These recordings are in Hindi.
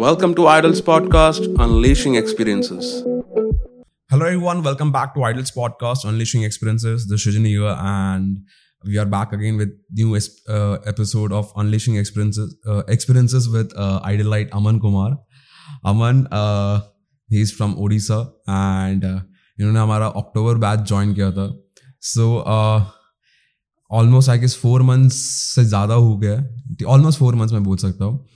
Welcome to Idols Podcast, Unleashing Experiences. Hello, everyone. Welcome back to Idols Podcast, Unleashing Experiences. This is Shijani here, and we are back again with new uh, episode of Unleashing Experiences. Uh, experiences with uh, Idolite Aman Kumar. Aman, uh, he's from Odisha, and uh, इन्होंने हमारा अक्टूबर बैच ज्वाइन किया था so almost I guess four months से ज़्यादा हो गया ऑलमोस्ट फोर मंथ्स मैं बोल सकता हूँ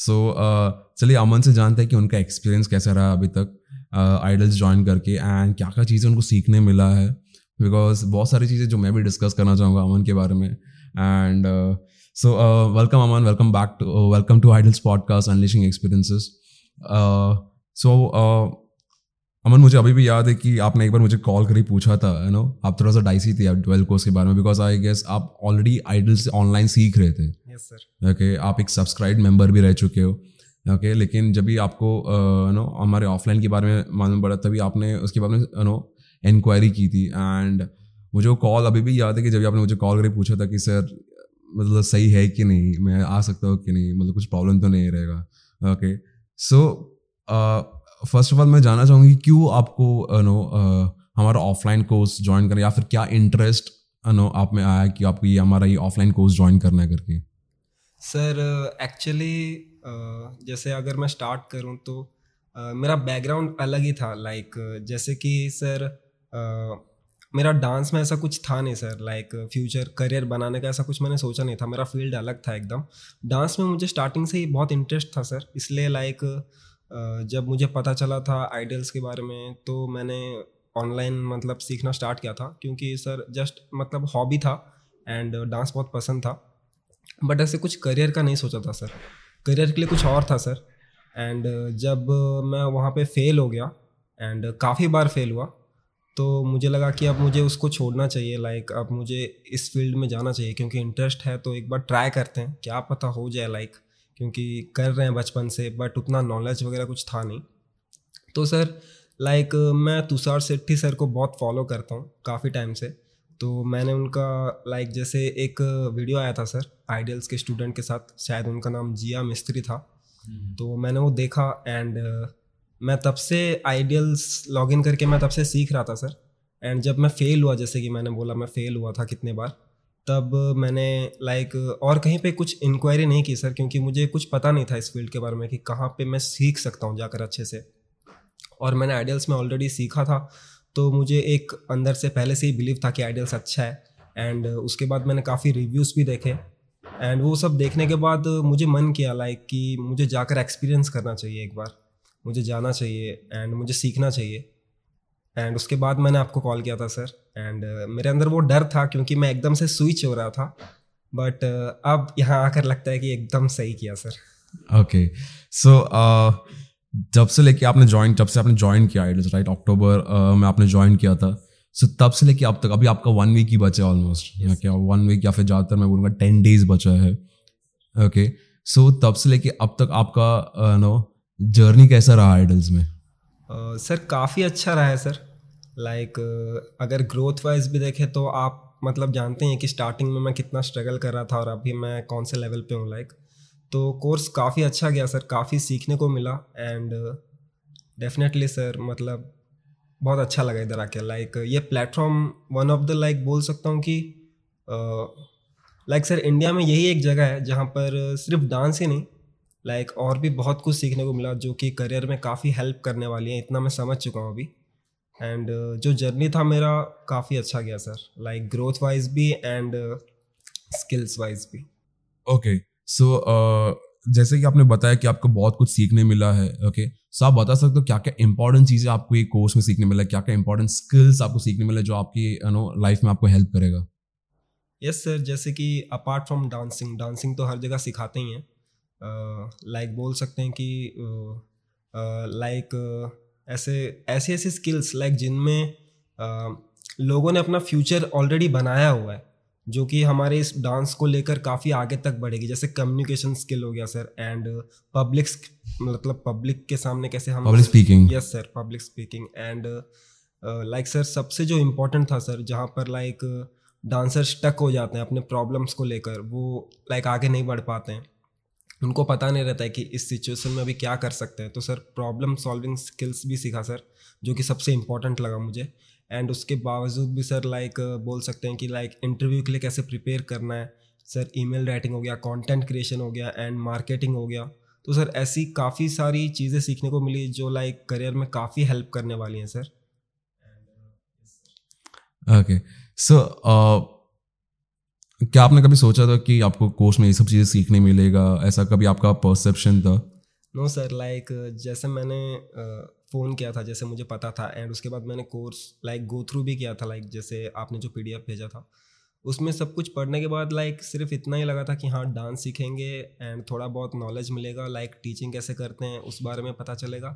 सो uh, चलिए अमन से जानते हैं कि उनका एक्सपीरियंस कैसा रहा अभी तक आइडल्स uh, ज्वाइन करके एंड क्या क्या चीज़ें उनको सीखने मिला है। बिकॉज़ बहुत सारी चीज़ें जो मैं भी डिस्कस करना चाहूँगा अमन के बारे में। And so welcome Aman welcome back to welcome to Idols podcast unleashing experiences so Aman मुझे अभी भी याद है कि आपने एक बार मुझे कॉल करी पूछा था यू नो आप थोड़ा सा डाइसी थे ट्वेल्व कोर्स के बारे में। बिकॉज़ आई गेस आप ऑलरेडी आइडल्स ऑनलाइन सीख रहे थे। सर ओके आप एक सब्सक्राइब मेंबर भी रह चुके हो। ओके okay, लेकिन जब भी आपको नो हमारे ऑफलाइन के बारे में मालूम पड़ा तभी आपने उसके बारे में नो इंक्वायरी की थी। एंड मुझे वो कॉल अभी भी याद है कि जब आपने मुझे कॉल करके पूछा था कि सर मतलब सही है कि नहीं? मैं आ सकता हूँ कि नहीं? मतलब कुछ प्रॉब्लम तो नहीं रहेगा। Okay so first of all मैं जानना चाहूँगी क्यों आपको नो हमारा ऑफलाइन कोर्स ज्वाइन करें या फिर क्या इंटरेस्ट नो आप में आया कि आपको ये हमारा ये ऑफलाइन कोर्स ज्वाइन करना है करके? सर एक्चुअली जैसे अगर मैं स्टार्ट करूँ तो uh, मेरा बैकग्राउंड अलग ही था। लाइक जैसे कि सर uh, मेरा डांस में ऐसा कुछ था नहीं सर लाइक फ्यूचर करियर बनाने का ऐसा कुछ मैंने सोचा नहीं था। मेरा फ़ील्ड अलग था एकदम। डांस में मुझे स्टार्टिंग से ही बहुत इंटरेस्ट था सर इसलिए लाइक जब मुझे पता चला था आइडल्स के बारे में तो मैंने ऑनलाइन मतलब सीखना स्टार्ट किया था। क्योंकि सर जस्ट मतलब हॉबी था एंड डांस बहुत पसंद था। बट ऐसे कुछ करियर का नहीं सोचा था, सर। करियर के लिए कुछ और था, सर। एंड जब मैं वहाँ पे फेल हो गया, एंड काफ़ी बार फेल हुआ तो मुझे लगा कि अब मुझे उसको छोड़ना चाहिए लाइक अब मुझे इस फ़ील्ड में जाना चाहिए, क्योंकि इंटरेस्ट है तो एक बार ट्राई करते हैं, क्या पता हो जाए लाइक क्योंकि कर रहे हैं बचपन से बट उतना नॉलेज वगैरह कुछ था नहीं। तो सर लाइक मैं तुषार सेट्टी सर को बहुत फॉलो करता हूँ, काफ़ी टाइम से। तो मैंने उनका लाइक जैसे एक वीडियो आया था सर आइडियल्स के स्टूडेंट के साथ शायद उनका नाम जिया मिस्त्री था। हम्म। तो मैंने वो देखा एंड मैं तब से आइडियल्स लॉगिन करके मैं तब से सीख रहा था सर एंड जब मैं फेल हुआ जैसे कि मैंने बोला मैं फेल हुआ था कितने बार तब मैंने लाइक और कहीं पे कुछ इंक्वायरी नहीं की सर क्योंकि मुझे कुछ पता नहीं था इस फ़ील्ड के बारे में कि कहाँ पे मैं सीख सकता हूँ जाकर अच्छे से। और मैंने आइडियल्स में ऑलरेडी सीखा था तो मुझे एक अंदर से पहले से ही बिलीव था कि आइडियल्स अच्छा है एंड उसके बाद मैंने काफ़ी रिव्यूज़ भी देखे एंड वो सब देखने के बाद मुझे मन किया लाइक कि मुझे जाकर एक्सपीरियंस करना चाहिए एक बार, मुझे जाना चाहिए एंड मुझे सीखना चाहिए। एंड उसके बाद मैंने आपको कॉल किया था सर एंड मेरे अंदर वो डर था क्योंकि मैं एकदम से स्विच हो रहा था बट अब यहाँ आकर लगता है कि एकदम सही किया सर ओके सो जब से लेके आपने ज्वाइन जब से आपने ज्वाइन किया आइडल्स राइट अक्टूबर में आपने ज्वाइन किया था सो so, तब से लेके अब तक अभी आपका वन वीक ही बचा है ऑलमोस्ट या क्या वन वीक या फिर ज़्यादातर मैं बोलूँगा टेन डेज़ बचा है। Okay okay. सो so, तब से लेके अब तक आपका नो जर्नी कैसा रहा आइडल्स में? सर uh, काफ़ी अच्छा रहा है सर। लाइक like, अगर ग्रोथ वाइज भी देखें तो आप मतलब जानते हैं कि स्टार्टिंग में मैं कितना स्ट्रगल कर रहा था और अभी मैं कौन से लेवल पे हूँ लाइक तो कोर्स काफ़ी अच्छा गया सर काफ़ी सीखने को मिला एंड डेफिनेटली सर मतलब बहुत अच्छा लगा इधर आके। लाइक ये platform one of the like बोल सकता हूँ कि लाइक सर इंडिया में यही एक जगह है जहाँ पर सिर्फ़ डांस ही नहीं लाइक like, और भी बहुत कुछ सीखने को मिला जो कि करियर में काफ़ी हेल्प करने वाली है। इतना मैं समझ चुका हूँ अभी। एंड uh, जो जर्नी था मेरा काफ़ी अच्छा गया सर लाइक ग्रोथ वाइज भी एंड स्किल्स वाइज भी। ओके सो जैसे कि आपने बताया कि आपको बहुत कुछ सीखने मिला है ओके okay? सो आप बता सकते हो क्या क्या इंपॉर्टेंट चीज़ें आपको ये कोर्स में सीखने मिला क्या क्या इंपॉर्टेंट स्किल्स आपको सीखने मिला जो आपकी यू नो लाइफ में आपको हेल्प करेगा? यस yes, सर जैसे कि अपार्ट फ्रॉम डांसिंग डांसिंग तो हर जगह सिखाते ही हैं। लाइक uh, like बोल सकते हैं कि लाइक uh, uh, like, ऐसे ऐसी ऐसी स्किल्स लाइक जिनमें लोगों ने अपना फ्यूचर ऑलरेडी बनाया हुआ है। जो कि हमारे इस डांस को लेकर काफ़ी आगे तक बढ़ेगी। जैसे कम्युनिकेशन स्किल हो गया सर एंड पब्लिक मतलब पब्लिक के सामने कैसे हम public speaking yes sir public speaking and like sir सबसे जो इम्पोर्टेंट था सर जहाँ पर लाइक like, डांसर स्टक हो जाते हैं अपने प्रॉब्लम्स को लेकर वो लाइक like, आगे नहीं बढ़ पाते हैं। उनको पता नहीं रहता है कि इस सिचुएशन में अभी क्या कर सकते हैं। तो सर प्रॉब्लम सॉल्विंग स्किल्स भी सीखा सर जो कि सबसे इम्पोर्टेंट लगा मुझे। एंड उसके बावजूद भी सर लाइक बोल सकते हैं कि लाइक इंटरव्यू के लिए कैसे प्रिपेयर करना है? सर ईमेल राइटिंग हो गया कंटेंट क्रिएशन हो गया एंड मार्केटिंग हो गया। तो सर ऐसी काफ़ी सारी चीज़ें सीखने को मिली जो लाइक करियर में काफ़ी हेल्प करने वाली हैं सर ओके सो क्या आपने कभी सोचा था कि आपको कोर्स में ये सब चीज़ें सीखने मिलेगा? ऐसा कभी आपका परसेप्शन था? नो सर लाइक जैसे मैंने फ़ोन किया था, जैसे मुझे पता था एंड उसके बाद मैंने कोर्स लाइक गो थ्रू भी किया था लाइक जैसे आपने जो पीडीएफ भेजा था, उसमें सब कुछ पढ़ने के बाद लाइक सिर्फ़ इतना ही लगा था कि हाँ डांस सीखेंगे एंड थोड़ा बहुत नॉलेज मिलेगा लाइक टीचिंग कैसे करते हैं, उस बारे में पता चलेगा।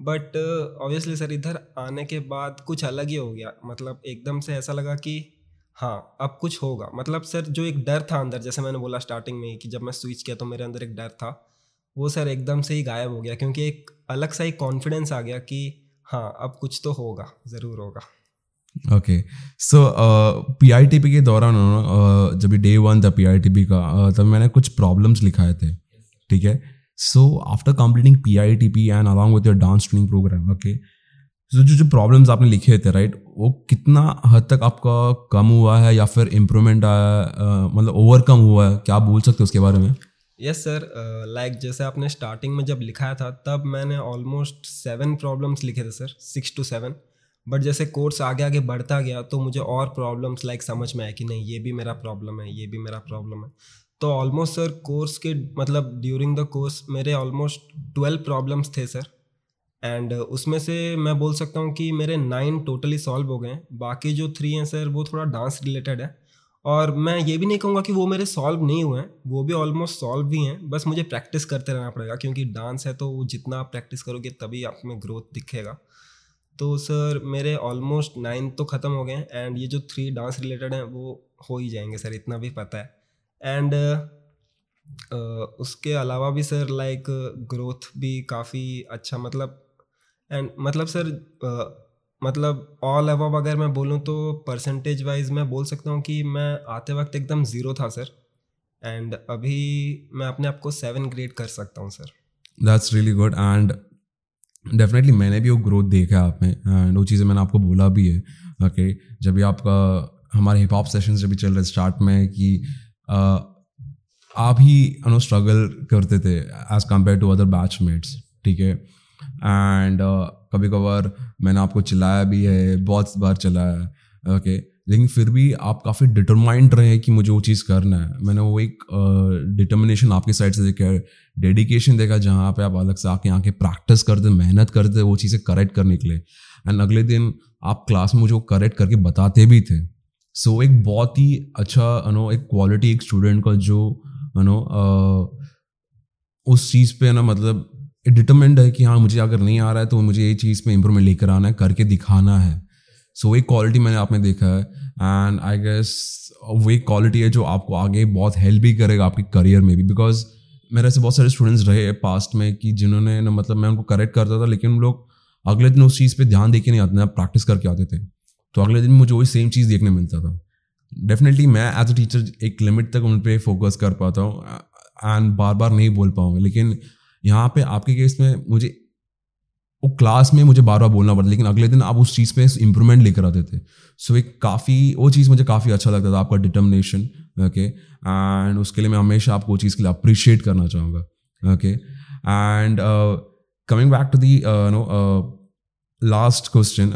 बट ऑब्वियसली सर इधर आने के बाद कुछ अलग ही हो गया। मतलब एकदम से ऐसा लगा कि हाँ अब कुछ होगा। मतलब सर जो एक डर था अंदर, जैसे मैंने बोला स्टार्टिंग में कि जब मैं स्विच किया तो मेरे अंदर एक डर था। वो सर एकदम से ही गायब हो गया क्योंकि एक अलग सा ही कॉन्फिडेंस आ गया कि हाँ अब कुछ तो होगा ज़रूर होगा। Okay so P I T P के दौरान uh, जब डे वन था पी आई टी पी का uh, तब मैंने कुछ प्रॉब्लम्स लिखाए थे ठीक है? So after completing P I T P and along with your dance training program okay जो जो जो प्रॉब्लम्स आपने लिखे थे राइट right? वो कितना हद तक आपका कम हुआ है या फिर इम्प्रूवमेंट आया uh, मतलब ओवरकम हुआ है? क्या बोल सकते हो उसके बारे में? यस सर लाइक जैसे आपने स्टार्टिंग में जब लिखाया था, तब मैंने ऑलमोस्ट सेवन प्रॉब्लम्स लिखे थे sir six two seven but जैसे कोर्स आगे आगे बढ़ता गया तो मुझे और प्रॉब्लम्स लाइक समझ में आया कि नहीं, ये भी मेरा प्रॉब्लम है, ये भी मेरा प्रॉब्लम है. तो ऑलमोस्ट सर कोर्स के मतलब ड्यूरिंग द कोर्स मेरे ऑलमोस्ट ट्वेल्व प्रॉब्लम्स थे सर एंड उसमें से मैं बोल सकता हूँ कि मेरे नाइन टोटली सॉल्व हो गए हैं. बाकी जो थ्री हैं सर वो थोड़ा डांस रिलेटेड है. और मैं ये भी नहीं कहूँगा कि वो मेरे सॉल्व नहीं हुए हैं वो भी ऑलमोस्ट सॉल्व भी हैं बस मुझे प्रैक्टिस करते रहना पड़ेगा क्योंकि डांस है तो जितना आप प्रैक्टिस करोगे तभी आप में ग्रोथ दिखेगा। तो सर मेरे ऑलमोस्ट नाइन तो ख़त्म हो गए हैं एंड ये जो थ्री डांस रिलेटेड हैं वो हो ही जाएँगे सर इतना भी पता है। एंड uh, उसके अलावा भी सर लाइक ग्रोथ भी काफ़ी अच्छा मतलब एंड मतलब सर मतलब ऑल अबव अगर मैं बोलूँ तो परसेंटेज वाइज मैं बोल सकता हूँ कि मैं आते वक्त एकदम ज़ीरो था सर एंड अभी मैं अपने आप को सेवन ग्रेड कर सकता हूँ sir that's really good and definitely मैंने भी वो ग्रोथ देखा है आप में एंड वो चीज़ें मैंने आपको बोला भी है ओके okay? जब भी आपका हमारे हिप हॉप सेशंस जब भी चल रहे स्टार्ट में कि uh, आप ही नो स्ट्रगल करते थे as compared to other batchmates ठीक है? एंड कभी कभार मैंने आपको चिल्लाया भी है बहुत बार चलाया है ओके लेकिन फिर भी आप काफ़ी डिटरमाइंड रहे कि मुझे वो चीज़ करना है। मैंने वो एक डिटर्मिनेशन uh, आपके साइड से देखा है। डेडिकेशन देखा जहाँ पे आप अलग से आके आके प्रैक्टिस करते मेहनत करते वो चीज़ें करेक्ट करने के लिए। एंड अगले दिन आप क्लास में मुझे वो करेक्ट करके बताते भी थे। सो so, एक बहुत ही अच्छा नो एक क्वालिटी एक स्टूडेंट का जो नो उस चीज़ पे ना मतलब डिटर्मेंड है कि हाँ मुझे अगर नहीं आ रहा है तो मुझे ये चीज़ में इम्प्रूवमेंट लेकर आना है करके दिखाना है। सो so, एक क्वालिटी मैंने आप में देखा है। एंड आई गेस वो एक क्वालिटी है जो आपको आगे बहुत हेल्प भी करेगा आपके करियर में भी। बिकॉज़ मेरे ऐसे बहुत सारे स्टूडेंट्स रहे पास्ट में कि जिन्होंने ना मतलब मैं उनको करेक्ट करता था लेकिन लोग अगले दिन उस चीज़ पे ध्यान दे के नहीं आते ना प्रैक्टिस करके आते थे। तो अगले दिन मुझे वही सेम चीज़ देखने मिलता था। डेफिनेटली मैं एज अ टीचर एक लिमिट तक उन पर फोकस कर पाता हूँ। एंड बार बार नहीं बोल पाऊँगा लेकिन यहाँ पे आपके केस में मुझे, वो क्लास में मुझे बार बार बोलना पड़ता लेकिन अगले दिन आप उस चीज़ पे इम्प्रूवमेंट लेकर आते थे। सो एक काफ़ी, वो चीज़ मुझे काफ़ी अच्छा लगता था, आपका डिटर्मिनेशन ओके एंड उसके लिए मैं हमेशा आपको वो चीज़ के लिए अप्रिशिएट करना चाहूँगा okay and coming back to the no last question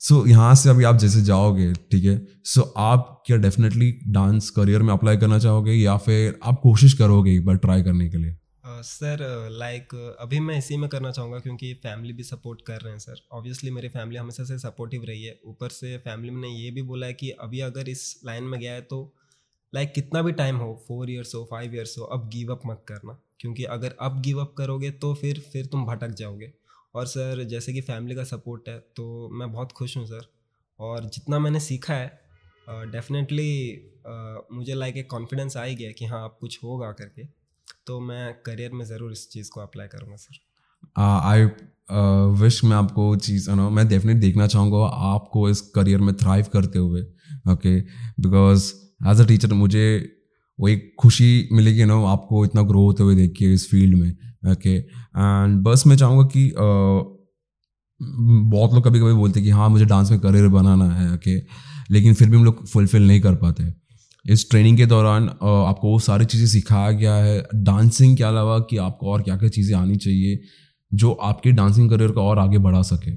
so यहाँ से अभी आप जैसे जाओगे, ठीक है? सो आप क्या डेफिनेटली डांस करियर में अप्लाई करना चाहोगे या फिर आप कोशिश करोगे एक बार ट्राई करने के लिए? सर लाइक अभी मैं इसी में करना चाहूँगा क्योंकि फैमिली भी सपोर्ट कर रहे हैं सर ऑब्वियसली मेरी फैमिली हमेशा से सपोर्टिव रही है। ऊपर से फैमिली ने ये भी बोला है कि अभी अगर इस लाइन में गया है तो लाइक like, कितना भी टाइम हो फोर ईयर्स हो फाइव ईयर्स हो अब गिव अप मत करना। क्योंकि अगर अब गिव अप करोगे तो फिर फिर तुम भटक जाओगे। और सर जैसे कि फैमिली का सपोर्ट है तो मैं बहुत खुश हूँ सर और जितना मैंने सीखा है डेफिनेटली uh, uh, मुझे लाइक एक कॉन्फिडेंस आ ही गया कि हाँ अब कुछ होगा करके। तो मैं करियर में ज़रूर इस चीज़ को अप्लाई करूँगा, सर। आई विश मैं आपको चीज़ नो मैं डेफिनेट देखना चाहूँगा आपको इस करियर में थ्राइव करते हुए okay because as a teacher मुझे वो एक खुशी मिलेगी ना आपको इतना ग्रो होते हुए देखिए इस फ़ील्ड में ओके एंड बस मैं चाहूँगा कि बहुत लोग कभी कभी बोलते हैं कि हाँ मुझे डांस में करियर बनाना है ओके लेकिन फिर भी हम लोग फुलफिल नहीं कर पाते। इस ट्रेनिंग के दौरान आपको वो सारी चीज़ें सिखाया गया है। डांसिंग के अलावा कि आपको और क्या क्या चीज़ें आनी चाहिए, जो आपके डांसिंग करियर को और आगे बढ़ा सके।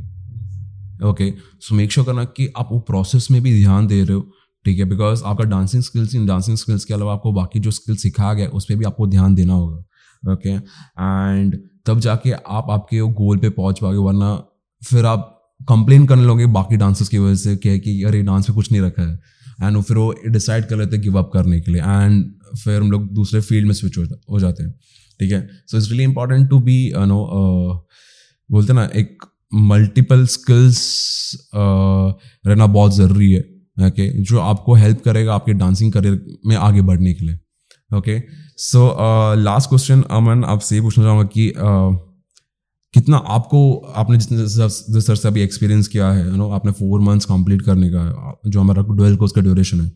ओके सो मेक श्योर करना कि आप वो प्रोसेस में भी ध्यान दे रहे हो। ठीक है? बिकॉज़ आपका dancing skills in dancing skills के अलावा आपको बाकी जो स्किल्स सिखाया गया है उस पर भी आपको ध्यान देना होगा। ओके एंड तब जाके आप आपके वो गोल पे पहुँच पाओगे, वरना फिर आप कंप्लेन करने लोगे बाकी डांसर्स की वजह से क्या कि अरे डांस में कुछ नहीं रखा है। एंड फिर वो डिसाइड कर लेते हैं गिव अप करने के लिए। एंड फिर हम लोग दूसरे फ़ील्ड में स्विच हो जाते हैं। ठीक है? So it's really important to be no बोलते ना एक मल्टीपल स्किल्स रहना बहुत ज़रूरी है। Okay okay? जो आपको हेल्प करेगा आपके डांसिंग करियर में आगे बढ़ने के लिए। Okay so last question Aman आपसे ये पूछना चाहूँगा कि uh, कितना आपको आपने जितने जिस सर से अभी एक्सपीरियंस किया है यू नो आपने फोर मंथ्स कंप्लीट करने का जो हमारा ट्वेल्व कोर्स का ड्यूरेशन है।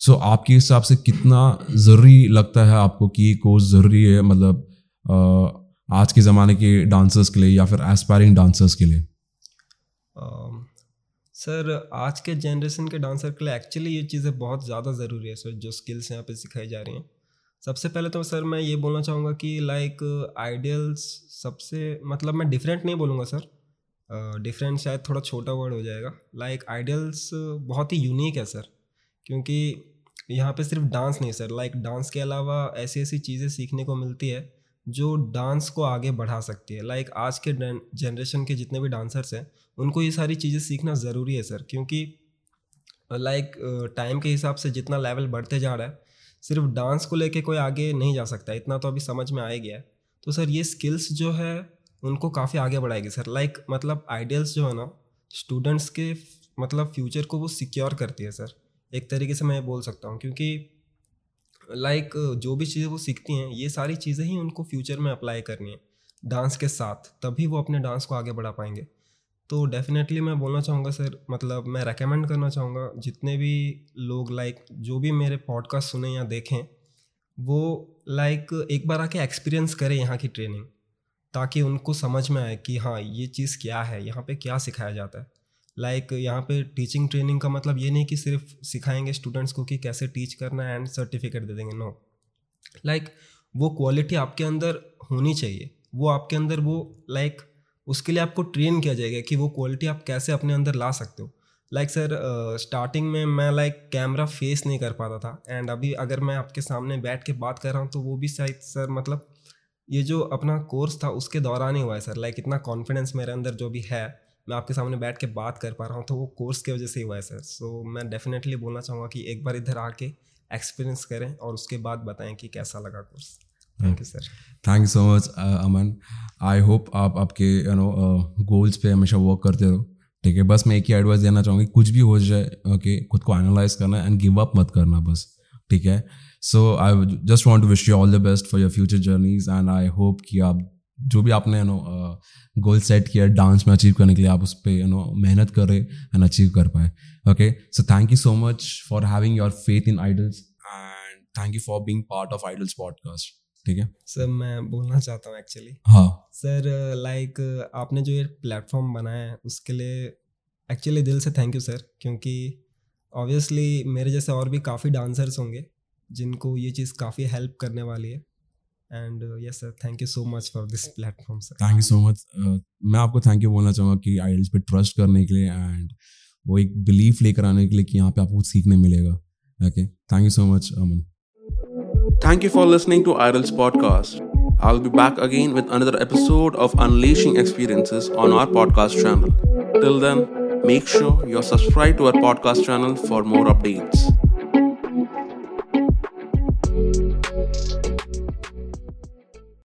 सो so, आपके हिसाब से कितना ज़रूरी लगता है आपको कि ये कोर्स ज़रूरी है मतलब आज के ज़माने के डांसर्स के लिए या फिर एस्पायरिंग डांसर्स के लिए? सर आज के जनरेशन के डांसर के लिए एक्चुअली ये चीज़ें बहुत ज़्यादा ज़रूरी है सर जो स्किल्स यहाँ पे सिखाई जा रही हैं। सबसे पहले तो सर मैं ये बोलना चाहूँगा कि लाइक आइडियल्स सबसे मतलब मैं डिफरेंट नहीं बोलूँगा सर। डिफरेंट शायद थोड़ा छोटा वर्ड हो जाएगा। लाइक आइडियल्स बहुत ही यूनिक है सर। क्योंकि यहाँ पे सिर्फ़ डांस नहीं सर। लाइक डांस के अलावा ऐसी ऐसी चीज़ें सीखने को मिलती है, जो डांस को आगे बढ़ा सकती है। लाइक आज के जनरेशन के जितने भी डांसर्स हैं, उनको ये सारी चीज़ें सीखना ज़रूरी है सर। क्योंकि लाइक टाइम के हिसाब से जितना लेवल बढ़ते जा रहा है सिर्फ़ डांस को लेके कोई आगे नहीं जा सकता, इतना तो अभी समझ में आ गया तो सर, ये स्किल्स जो है, उनको काफ़ी आगे बढ़ाएगी सर। लाइक मतलब आइडियल्स जो है ना स्टूडेंट्स के मतलब फ्यूचर को वो सिक्योर करती है सर। एक तरीके से मैं बोल सकता हूँ, क्योंकि लाइक जो भी चीज़ें वो सीखती हैं, ये सारी चीज़ें ही उनको फ्यूचर में अप्लाई करनी है। डांस के साथ, तभी वो अपने डांस को आगे बढ़ा पाएँगे। तो डेफिनेटली मैं बोलना चाहूँगा सर मतलब मैं रेकमेंड करना चाहूँगा जितने भी लोग लाइक जो भी मेरे पॉडकास्ट सुने या देखें वो लाइक एक बार आके एक्सपीरियंस करें यहाँ की ट्रेनिंग ताकि उनको समझ में आए कि हाँ ये चीज़ क्या है यहाँ पे क्या सिखाया जाता है। लाइक यहाँ पे टीचिंग ट्रेनिंग का मतलब ये नहीं कि सिर्फ़ सिखाएँगे स्टूडेंट्स को कि कैसे टीच करना है एंड सर्टिफिकेट दे देंगे नो लाइक वो क्वालिटी आपके अंदर होनी चाहिए वो आपके अंदर वो लाइक like, उसके लिए आपको ट्रेन किया जाएगा कि वो क्वालिटी आप कैसे अपने अंदर ला सकते हो। लाइक सर स्टार्टिंग में मैं लाइक कैमरा फेस नहीं कर पाता था एंड अभी अगर मैं आपके सामने बैठ के बात कर रहा हूँ तो वो भी शायद सर मतलब ये जो अपना कोर्स था उसके दौरान ही हुआ है सर लाइक इतना कॉन्फिडेंस मेरे अंदर जो भी है मैं आपके सामने बैठ के बात कर पा रहा हूँ तो वो कोर्स की वजह से ही हुआ है सर सो so, मैं डेफिनेटली बोलना चाहूँगा कि एक बार इधर आके एक्सपीरियंस करें और उसके बाद बताएँ कि कैसा लगा course thank you sir thank you so much Aman I hope आप आपके यू नो गोल्स पे हमेशा वर्क करते रहो। ठीक है बस मैं एक ही एडवाइस देना चाहूँगी कुछ भी हो जाए ओके खुद को एनालाइज करना एंड गिव अप मत करना बस। ठीक है? So I just want to wish you all the best for your future journeys and I hope कि आप जो भी आपने यू नो गोल सेट किया डांस में अचीव करने के लिए आप उस पर यू नो मेहनत करें एंड अचीव कर पाए। Okay so thank you so much for having your faith in Idols and thank you for being part of Idols podcast ठीक है। सर मैं बोलना चाहता हूँ एक्चुअली हाँ। सर लाइक आपने जो ये प्लेटफॉर्म बनाया है उसके लिए एक्चुअली दिल से थैंक यू सर क्योंकि ऑब्वियसली मेरे जैसे और भी काफ़ी डांसर्स होंगे जिनको ये चीज़ काफ़ी हेल्प करने वाली है। And yes sir thank you so much for this platform sir thank you so much मैं आपको थैंक यू बोलना चाहूँगा कि आइडल्स पे ट्रस्ट करने के लिए एंड वो एक बिलीफ लेकर आने के लिए कि यहाँ पे आपको सीखने मिलेगा। Okay thank you so much Aman Thank you for listening to Idol's podcast. I'll be back again with another episode of Unleashing Experiences on our podcast channel. Till then, make sure you're subscribed to our podcast channel for more updates.